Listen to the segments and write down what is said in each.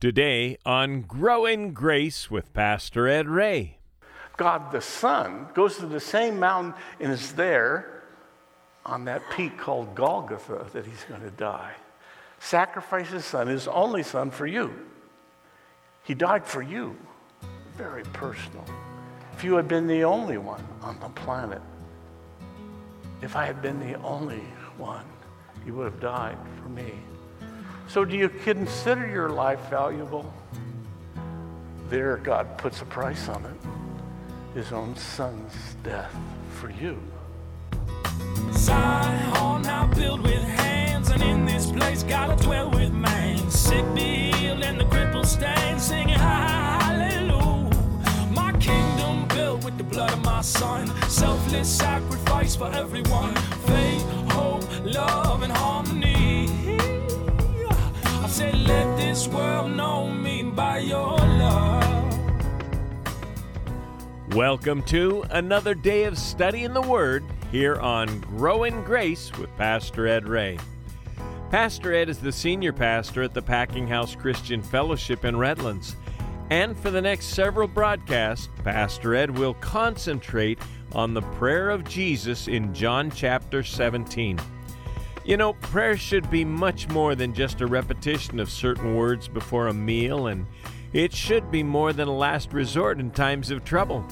Today on Grow in Grace with Pastor Ed Ray. God the Son goes to the same mountain and is there on that peak called Golgotha that he's going to die. Sacrifice his son, his only son, for you. He died for you. Very personal. If you had been the only one on the planet, if I had been the only one, he would have died for me. So, do you consider your life valuable? There, God puts a price on it His own son's death for you. Zion now built with hands, and in this place, gotta dwell with man. Sick be healed, and the crippled stand, singing hallelujah. My kingdom built with the blood of my son, selfless sacrifice for everyone. Faith, hope, love, and harmony said, let this world know me by your love. Welcome to another day of study in the Word here on Grow in Grace with Pastor Ed Ray. Pastor Ed is the senior pastor at the Packing House Christian Fellowship in Redlands. And for the next several broadcasts, Pastor Ed will concentrate on the prayer of Jesus in John chapter 17. You know, prayer should be much more than just a repetition of certain words before a meal, and it should be more than a last resort in times of trouble.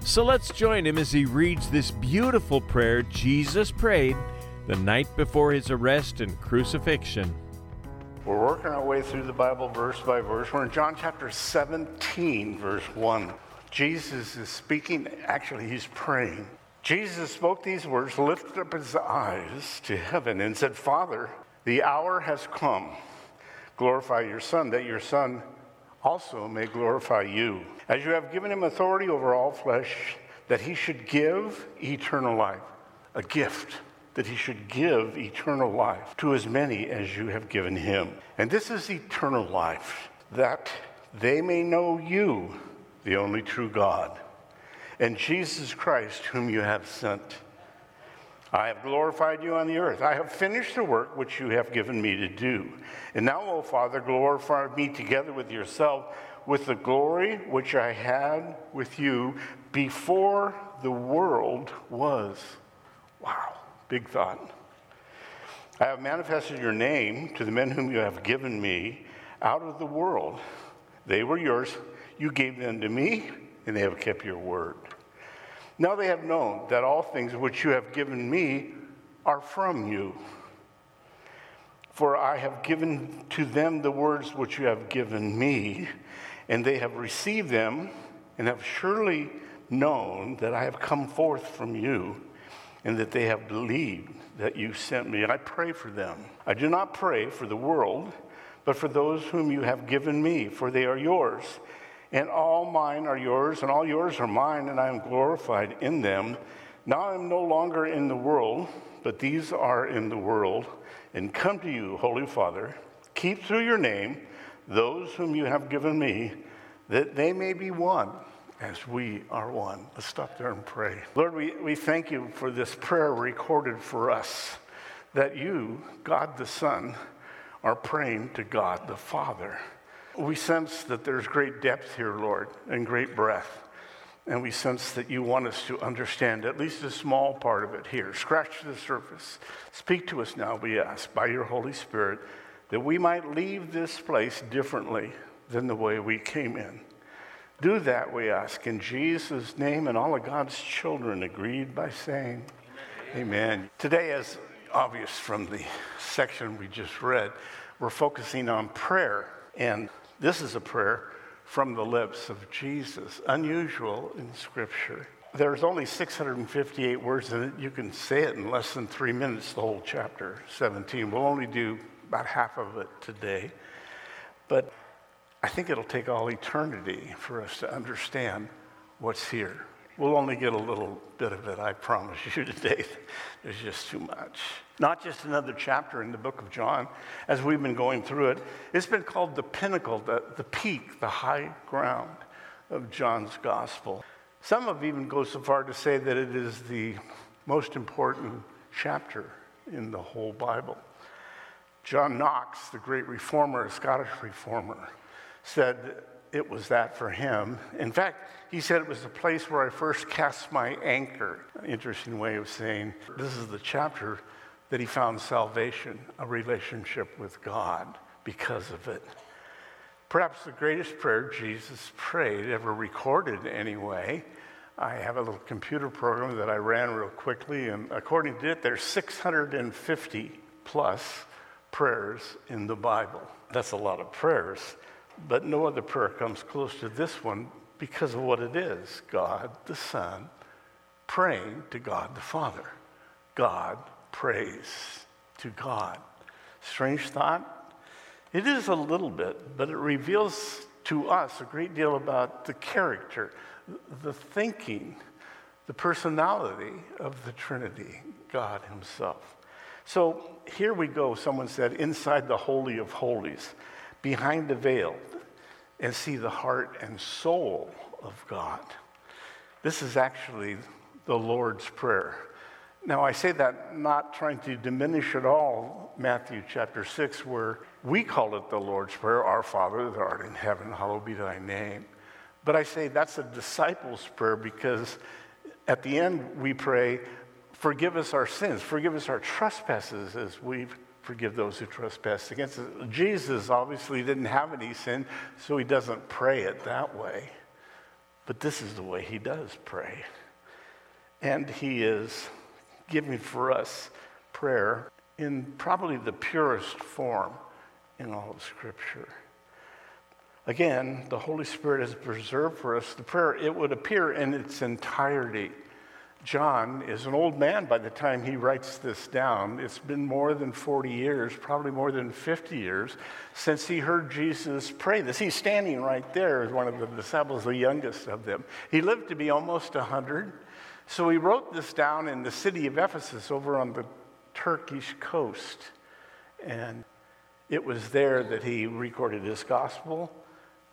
So let's join him as he reads this beautiful prayer Jesus prayed the night before his arrest and crucifixion. We're working our way through the Bible verse by verse. We're in John chapter 17, verse 1. Jesus is speaking, actually, he's praying. Jesus spoke these words, lifted up his eyes to heaven, and said, Father, the hour has come. Glorify your Son, that your Son also may glorify you. As you have given him authority over all flesh, that he should give eternal life, a gift, that he should give eternal life to as many as you have given him. And this is eternal life, that they may know you, the only true God and Jesus Christ, whom you have sent. I have glorified you on the earth. I have finished the work which you have given me to do. And now, O Father, glorify me together with yourself with the glory which I had with you before the world was. Wow, big thought. I have manifested your name to the men whom you have given me out of the world. They were yours. You gave them to me, and they have kept your word. Now they have known that all things which you have given me are from you. For I have given to them the words which you have given me, and they have received them, and have surely known that I have come forth from you, and that they have believed that you sent me. I pray for them. I do not pray for the world, but for those whom you have given me, for they are yours and all mine are yours, and all yours are mine, and I am glorified in them. Now I am no longer in the world, but these are in the world, and come to you, Holy Father. Keep through your name those whom you have given me, that they may be one as we are one. Let's stop there and pray. Lord, we, we thank you for this prayer recorded for us that you, God the Son, are praying to God the Father we sense that there's great depth here, Lord, and great breadth. And we sense that you want us to understand at least a small part of it here. Scratch the surface. Speak to us now, we ask, by your Holy Spirit, that we might leave this place differently than the way we came in. Do that, we ask, in Jesus' name, and all of God's children agreed by saying, Amen. Amen. Today, as obvious from the section we just read, we're focusing on prayer. And this is a prayer from the lips of Jesus, unusual in Scripture. There's only 658 words in it. You can say it in less than three minutes, the whole chapter 17. We'll only do about half of it today. But I think it'll take all eternity for us to understand what's here. We'll only get a little bit of it, I promise you today. There's just too much. Not just another chapter in the book of John, as we've been going through it. It's been called the pinnacle, the, the peak, the high ground of John's gospel. Some have even go so far to say that it is the most important chapter in the whole Bible. John Knox, the great reformer, Scottish reformer, said it was that for him. In fact, he said it was the place where I first cast my anchor. Interesting way of saying this is the chapter that he found salvation, a relationship with God because of it. Perhaps the greatest prayer Jesus prayed, ever recorded anyway. I have a little computer program that I ran real quickly, and according to it, there's 650 plus prayers in the Bible. That's a lot of prayers, but no other prayer comes close to this one because of what it is God the Son praying to God the Father. God prays to God. Strange thought? It is a little bit, but it reveals to us a great deal about the character, the thinking, the personality of the Trinity, God Himself. So here we go. Someone said, inside the Holy of Holies, behind the veil, and see the heart and soul of God. This is actually the Lord's Prayer. Now, I say that not trying to diminish at all Matthew chapter 6, where we call it the Lord's Prayer, Our Father that art in heaven, hallowed be thy name. But I say that's a disciples' prayer because at the end we pray, Forgive us our sins, forgive us our trespasses as we forgive those who trespass against us. Jesus obviously didn't have any sin, so he doesn't pray it that way. But this is the way he does pray. And he is giving for us prayer in probably the purest form in all of Scripture. Again, the Holy Spirit has preserved for us the prayer. It would appear in its entirety John is an old man by the time he writes this down. It's been more than 40 years, probably more than 50 years, since he heard Jesus pray this. He's standing right there as one of the disciples, the youngest of them. He lived to be almost 100. So he wrote this down in the city of Ephesus over on the Turkish coast. And it was there that he recorded his gospel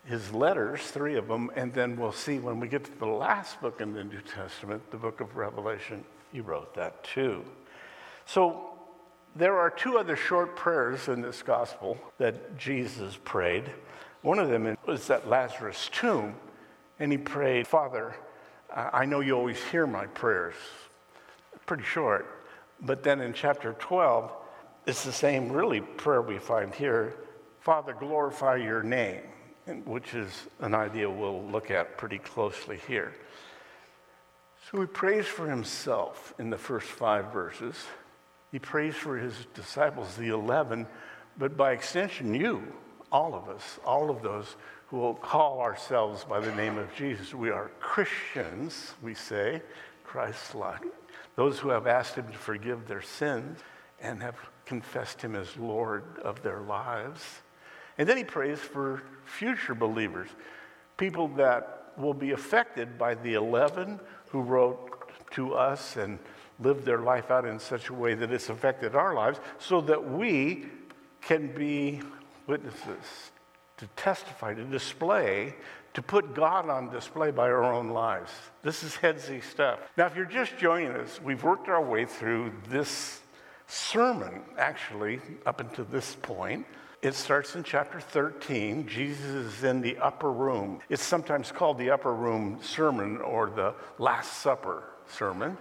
his letters, three of them, and then we'll see when we get to the last book in the New Testament, the book of Revelation, he wrote that too. So there are two other short prayers in this gospel that Jesus prayed. One of them was at Lazarus' tomb, and he prayed, Father, I know you always hear my prayers. Pretty short. But then in chapter 12, it's the same really prayer we find here Father, glorify your name which is an idea we'll look at pretty closely here. So he prays for himself in the first five verses. He prays for his disciples, the 11, but by extension, you, all of us, all of those who will call ourselves by the name of Jesus. We are Christians, we say, Christ like. Those who have asked him to forgive their sins and have confessed him as Lord of their lives. And then he prays for future believers, people that will be affected by the 11 who wrote to us and lived their life out in such a way that it's affected our lives, so that we can be witnesses, to testify, to display, to put God on display by our own lives. This is headsy stuff. Now, if you're just joining us, we've worked our way through this sermon, actually, up until this point. It starts in chapter 13. Jesus is in the upper room. It's sometimes called the upper room sermon or the Last Supper sermon.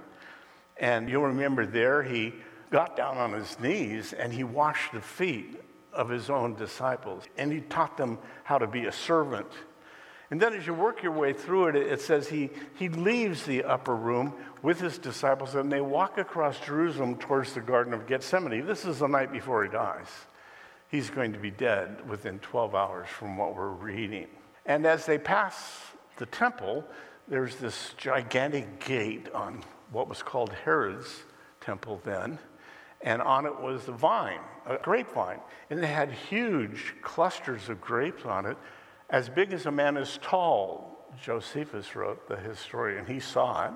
And you'll remember there, he got down on his knees and he washed the feet of his own disciples. And he taught them how to be a servant. And then as you work your way through it, it says he, he leaves the upper room with his disciples and they walk across Jerusalem towards the Garden of Gethsemane. This is the night before he dies he's going to be dead within 12 hours from what we're reading. And as they pass the temple, there's this gigantic gate on what was called Herod's temple then. And on it was a vine, a grapevine. And it had huge clusters of grapes on it, as big as a man is tall. Josephus wrote, the historian. He saw it.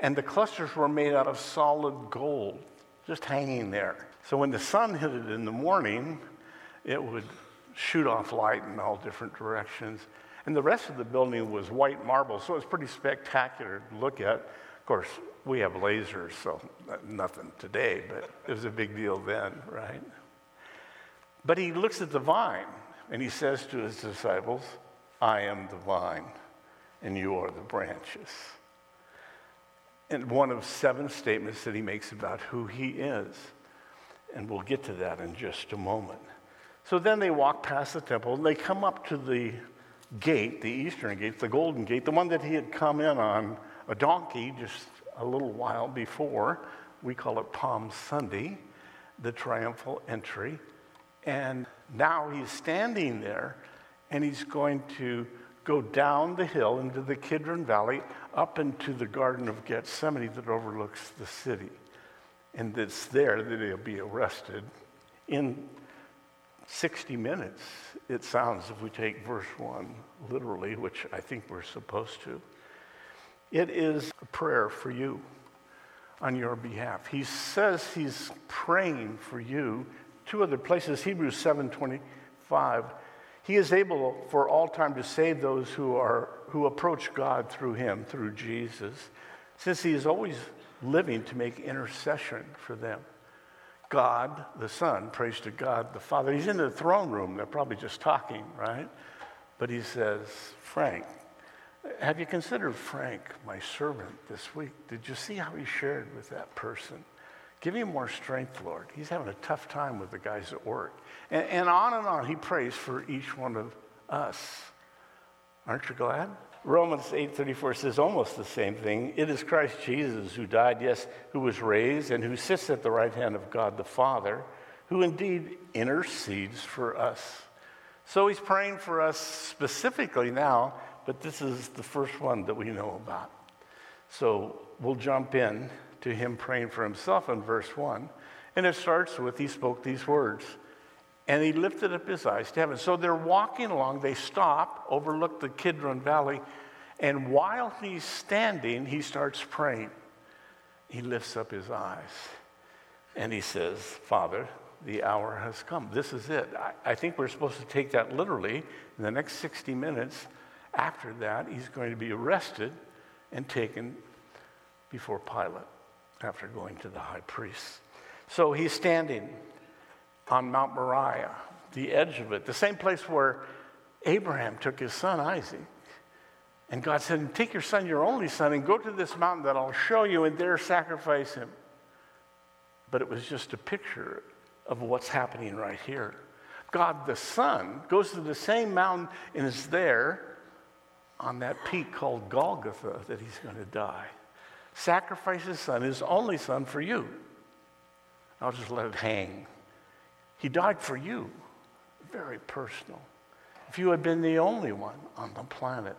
And the clusters were made out of solid gold, just hanging there. So when the sun hit it in the morning, it would shoot off light in all different directions. And the rest of the building was white marble, so it was pretty spectacular to look at. Of course, we have lasers, so nothing today, but it was a big deal then, right? But he looks at the vine. and he says to his disciples, I am the vine, and you are the branches. And one of seven statements that he makes about who he is. And we'll get to that in just a moment. So then they walk past the temple and they come up to the gate, the eastern gate, the golden gate, the one that he had come in on a donkey just a little while before. We call it Palm Sunday, the triumphal entry. And now he's standing there and he's going to go down the hill into the Kidron Valley up into the Garden of Gethsemane that overlooks the city. And it's there that he'll be arrested in 60 minutes, it sounds, if we take verse 1 literally, which I think we're supposed to. It is a prayer for you on your behalf. He says he's praying for you. Two other places, Hebrews 7:25. He is able for all time to save those who are who approach God through him, through Jesus, since he is always living to make intercession for them. God the Son prays to God the Father. He's in the throne room. They're probably just talking, right? But he says, Frank, have you considered Frank, my servant, this week? Did you see how he shared with that person? Give him more strength, Lord. He's having a tough time with the guys at work. And, and on and on, he prays for each one of us. Aren't you glad? Romans 8:34 says almost the same thing. It is Christ Jesus who died, yes, who was raised and who sits at the right hand of God the Father, who indeed intercedes for us. So he's praying for us specifically now, but this is the first one that we know about. So we'll jump in to him praying for himself in verse 1. And it starts with he spoke these words. And he lifted up his eyes to heaven. So they're walking along, they stop, overlook the Kidron Valley, and while he's standing, he starts praying. He lifts up his eyes and he says, Father, the hour has come. This is it. I, I think we're supposed to take that literally. In the next 60 minutes, after that, he's going to be arrested and taken before Pilate after going to the high priest. So he's standing on Mount Moriah, the edge of it, the same place where Abraham took his son Isaac. And God said, Take your son, your only son, and go to this mountain that I'll show you, and there sacrifice him. But it was just a picture of what's happening right here. God the Son goes to the same mountain and is there on that peak called Golgotha that he's going to die. Sacrifice his son, his only son, for you. I'll just let it hang. He died for you. Very personal. If you had been the only one on the planet,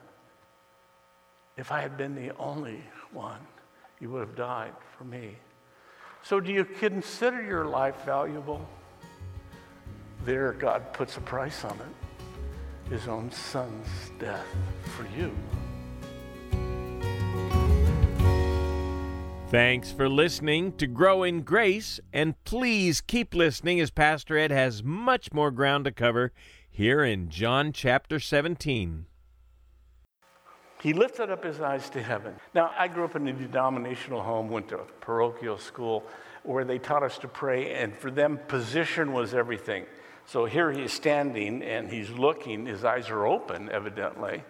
if I had been the only one, you would have died for me. So, do you consider your life valuable? There, God puts a price on it his own son's death for you. Thanks for listening to Grow in Grace, and please keep listening as Pastor Ed has much more ground to cover here in John chapter 17. He lifted up his eyes to heaven. Now, I grew up in a denominational home, went to a parochial school where they taught us to pray, and for them, position was everything. So here he's standing and he's looking, his eyes are open, evidently.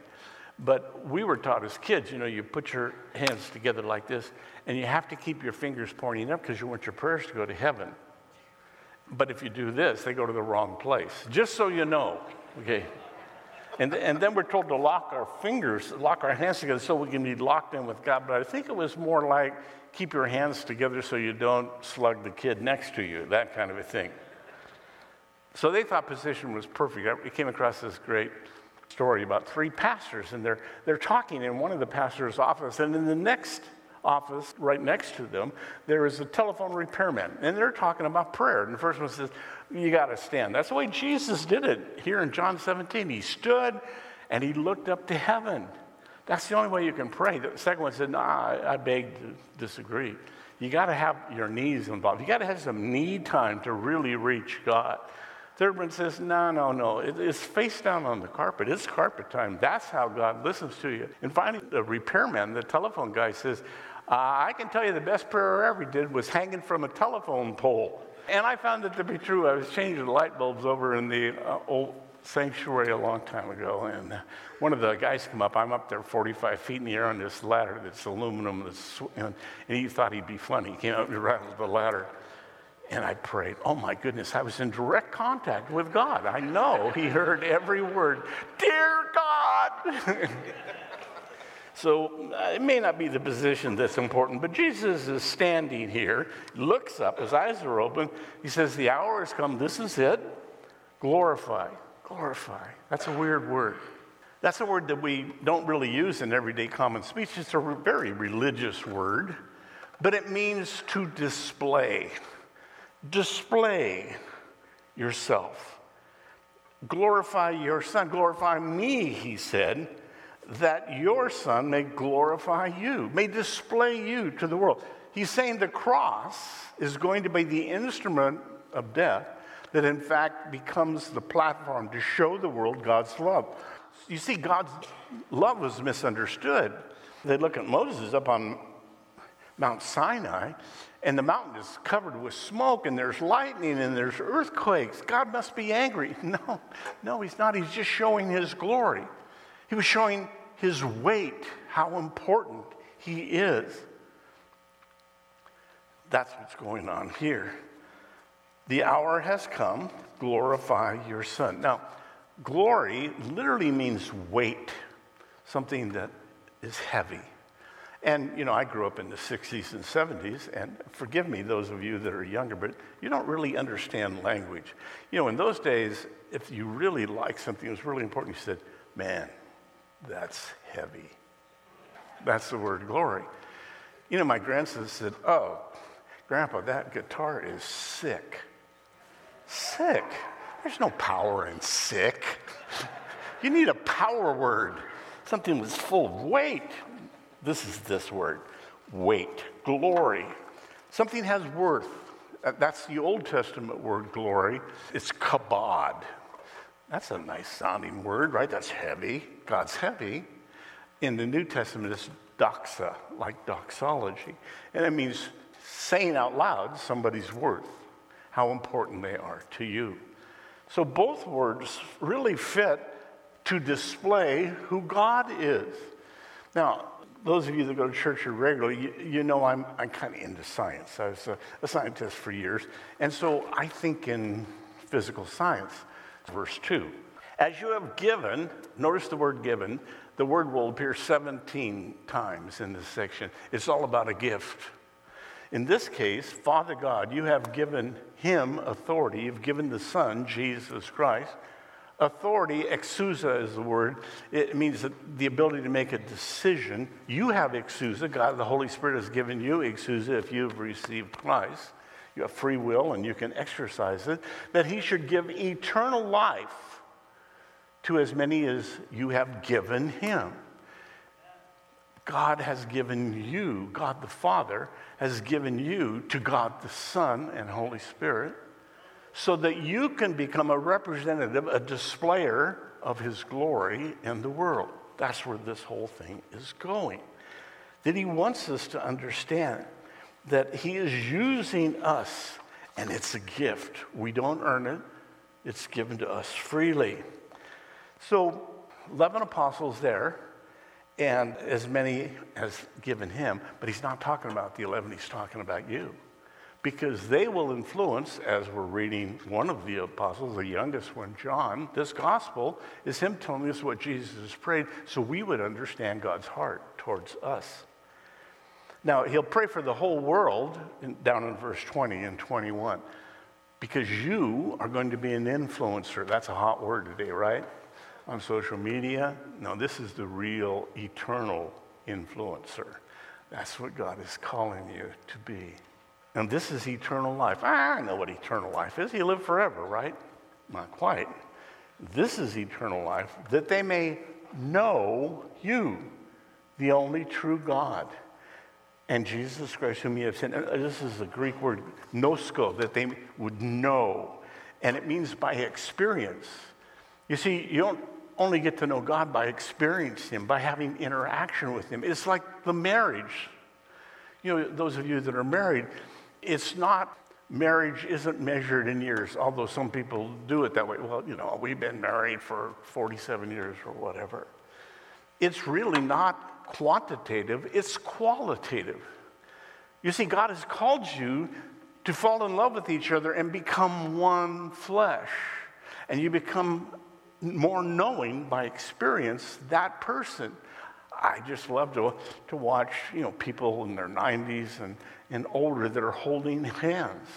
But we were taught as kids, you know, you put your hands together like this, and you have to keep your fingers pointing up because you want your prayers to go to heaven. But if you do this, they go to the wrong place. Just so you know, okay? And, and then we're told to lock our fingers, lock our hands together so we can be locked in with God. But I think it was more like keep your hands together so you don't slug the kid next to you, that kind of a thing. So they thought position was perfect. We came across this great story about three pastors, and they're, they're talking in one of the pastor's office, and in the next office, right next to them, there is a telephone repairman, and they're talking about prayer. And the first one says, You got to stand. That's the way Jesus did it here in John 17. He stood and he looked up to heaven. That's the only way you can pray. The second one said, No, I, I beg to disagree. You got to have your knees involved. You got to have some knee time to really reach God. Third one says, no, no, no. It, it's face down on the carpet. It's carpet time. That's how God listens to you. And finally, the repairman, the telephone guy says, uh, I can tell you the best prayer I ever did was hanging from a telephone pole. And I found it to be true. I was changing the light bulbs over in the uh, old sanctuary a long time ago, and one of the guys come up. I'm up there 45 feet in the air on this ladder that's aluminum, that's, and, and he thought he'd be funny. He came up and rattled the ladder. And I prayed, oh my goodness, I was in direct contact with God. I know he heard every word. Dear God! so uh, it may not be the position that's important, but Jesus is standing here, looks up, his eyes are open. He says, The hour has come, this is it. Glorify. Glorify. That's a weird word. That's a word that we don't really use in everyday common speech. It's a very religious word, but it means to display. Display yourself. Glorify your son. Glorify me, he said, that your son may glorify you, may display you to the world. He's saying the cross is going to be the instrument of death that in fact becomes the platform to show the world God's love. You see, God's love was misunderstood. They look at Moses up on Mount Sinai, and the mountain is covered with smoke, and there's lightning, and there's earthquakes. God must be angry. No, no, he's not. He's just showing his glory. He was showing his weight, how important he is. That's what's going on here. The hour has come, glorify your Son. Now, glory literally means weight, something that is heavy. And, you know, I grew up in the 60s and 70s, and forgive me, those of you that are younger, but you don't really understand language. You know, in those days, if you really liked something, it was really important, you said, man, that's heavy. That's the word glory. You know, my grandson said, oh, Grandpa, that guitar is sick. Sick. There's no power in sick. You need a power word, something that's full of weight. This is this word weight, glory. Something has worth. Uh, that's the Old Testament word glory. It's kabod. That's a nice sounding word, right? That's heavy. God's heavy. In the New Testament, it's doxa, like doxology. And it means saying out loud somebody's worth how important they are to you. So both words really fit to display who God is. Now, those of you that go to church regularly, you, you know I'm, I'm kind of into science. I was a, a scientist for years. And so I think in physical science. Verse 2. As you have given, notice the word given, the word will appear 17 times in this section. It's all about a gift. In this case, Father God, you have given him authority. You've given the Son, Jesus Christ, authority. Exousia is the word. It means the ability to make a decision. You have exousia. God, the Holy Spirit has given you exousia if you've received Christ. You have free will and you can exercise it. That he should give eternal life to as many as you have given him. God has given you, God the Father has given you to God the Son and Holy Spirit so that you can become a representative, a displayer of His glory in the world. That's where this whole thing is going. That He wants us to understand that He is using us, and it's a gift. We don't earn it, it's given to us freely. So, 11 apostles there and as many as given him. But he's not talking about the 11, he's talking about you. Because they will influence, as we're reading one of the apostles, the youngest one, John, this gospel is him telling us what Jesus has prayed so we would understand God's heart towards us. Now, he'll pray for the whole world in, down in verse 20 and 21 because you are going to be an influencer. That's a hot word today, right? on social media. No, this is the real eternal influencer. That's what God is calling you to be. And this is eternal life. Ah, I know what eternal life is. You live forever, right? Not quite. This is eternal life, that they may know you, the only true God, and Jesus Christ, whom you have sent. Uh, this is the Greek word ginosko, that they would know. And it means by experience. You see, you don't only get to know God by experiencing Him, by having interaction with Him. It's like the marriage. You know, those of you that are married, it's not Marriage isn't measured in years, although some people do it that way. Well, you know, we've been married for 47 years or whatever. It's really not quantitative, it's qualitative. You see, God has called you to fall in love with each other and become one flesh. And you become more knowing by experience that person. I just love to, to watch, you know, people in their 90s and, and older that are holding hands.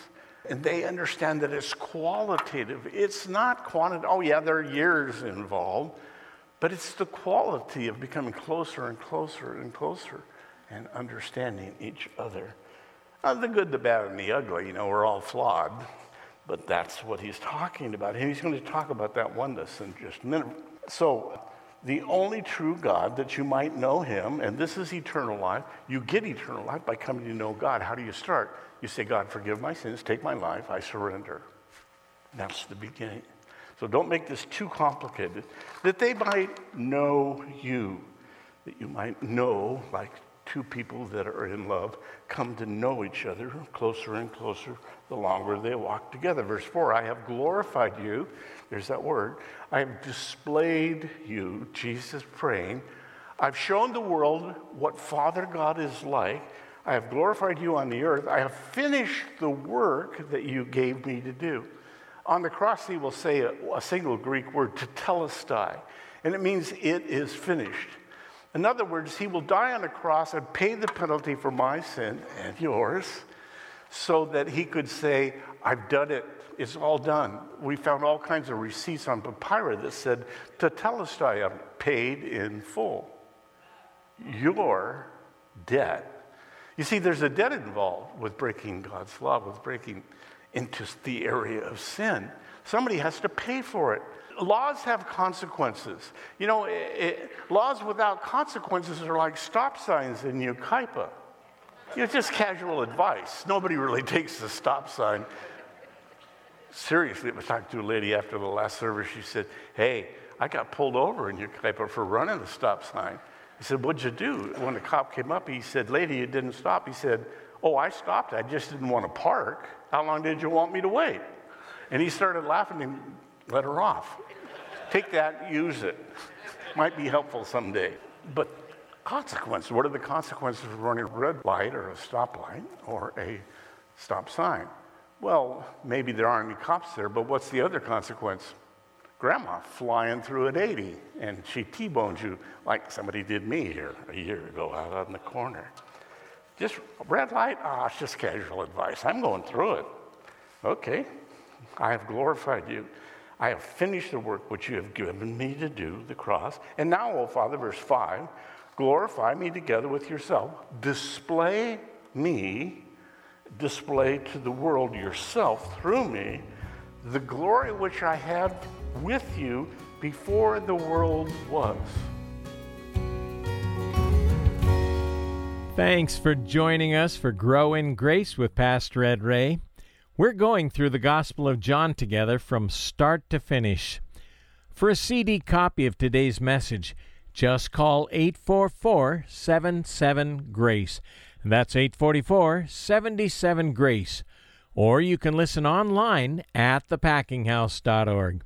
And they understand that it's qualitative. It's not quantitative. Oh, yeah, there are years involved, but it's the quality of becoming closer and closer and closer and understanding each other. Uh, the good, the bad, and the ugly, you know, we're all flawed, but that's what he's talking about. And he's going to talk about that oneness in just a minute. So, the only true God that you might know him, and this is eternal life. You get eternal life by coming to know God. How do you start? You say, God, forgive my sins, take my life, I surrender. That's the beginning. So don't make this too complicated. That they might know you, that you might know, like two people that are in love, come to know each other closer and closer the longer they walk together. Verse 4 I have glorified you. There's that word. I have displayed you, Jesus praying. I've shown the world what Father God is like. I have glorified you on the earth. I have finished the work that you gave me to do. On the cross, he will say a, a single Greek word, tetelestai, and it means it is finished. In other words, he will die on the cross and pay the penalty for my sin and yours so that he could say, I've done it. It's all done. We found all kinds of receipts on papyrus that said, Tetelestai, I'm paid in full. Your debt. You see, there's a debt involved with breaking God's law, with breaking into the area of sin. Somebody has to pay for it laws have consequences. You know, it, it, laws without consequences are like stop signs in Yucaipa. You know, just casual advice. Nobody really takes the stop sign seriously. I was talking to a lady after the last service. She said, Hey, I got pulled over in your Yucaipa for running the stop sign. I said, What'd you do? When the cop came up, he said, Lady, you didn't stop. He said, Oh, I stopped. I just didn't want to park. How long did you want me to wait? And he started laughing and let her off. Take that, use it. Might be helpful someday. But consequences what are the consequences of running a red light or a stoplight or a stop sign? Well, maybe there aren't any cops there, but what's the other consequence? Grandma flying through at 80 and she T bones you like somebody did me here a year ago out on the corner. Just red light? Ah, oh, it's just casual advice. I'm going through it. Okay, I have glorified you. I have finished the work which you have given me to do, the cross. And now, O Father, verse 5, glorify me together with yourself. Display me, display to the world yourself through me, the glory which I had with you before the world was. Thanks for joining us for Grow in Grace with Pastor Ed Ray. We're going through the Gospel of John together from start to finish. For a CD copy of today's message, just call 844 77 Grace. That's 844 77 Grace. Or you can listen online at thepackinghouse.org.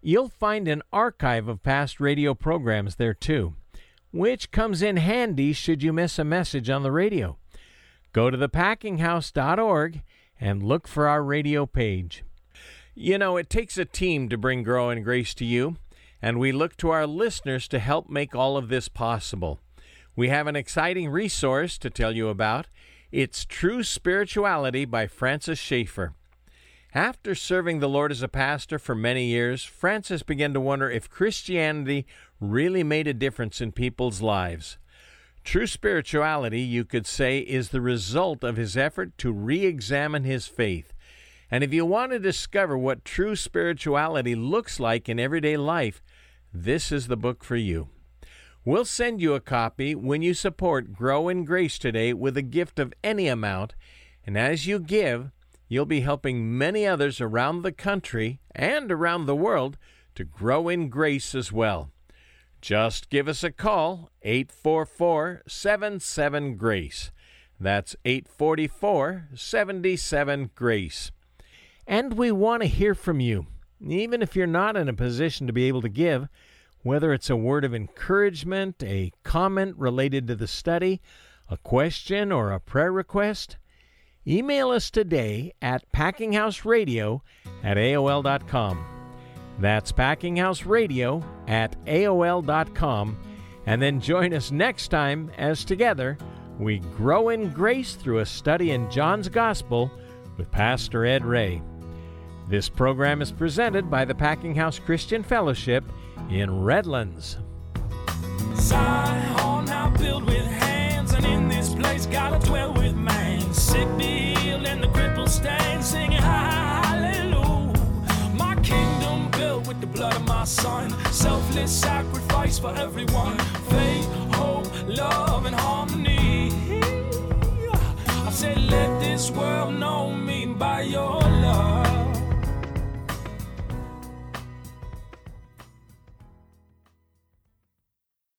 You'll find an archive of past radio programs there too, which comes in handy should you miss a message on the radio. Go to thepackinghouse.org and look for our radio page. You know, it takes a team to bring Grow in Grace to you, and we look to our listeners to help make all of this possible. We have an exciting resource to tell you about. It's True Spirituality by Francis Schaeffer. After serving the Lord as a pastor for many years, Francis began to wonder if Christianity really made a difference in people's lives. True spirituality, you could say, is the result of his effort to re examine his faith. And if you want to discover what true spirituality looks like in everyday life, this is the book for you. We'll send you a copy when you support Grow in Grace today with a gift of any amount. And as you give, you'll be helping many others around the country and around the world to grow in grace as well. Just give us a call, 844 77 Grace. That's 844 77 Grace. And we want to hear from you, even if you're not in a position to be able to give, whether it's a word of encouragement, a comment related to the study, a question, or a prayer request. Email us today at packinghouseradio at AOL.com. That's packinghouseradio at AOL.com. And then join us next time as together we grow in grace through a study in John's Gospel with Pastor Ed Ray. This program is presented by the Packing House Christian Fellowship in Redlands. Zion now built with hands, and in this place gotta dwell with man. Sick be healed, and the crippled stand, singing hallelujah. My kingdom built with the blood of my son, selfless sacrifice for everyone. Faith, hope, love, and harmony. I said, let this world know me by your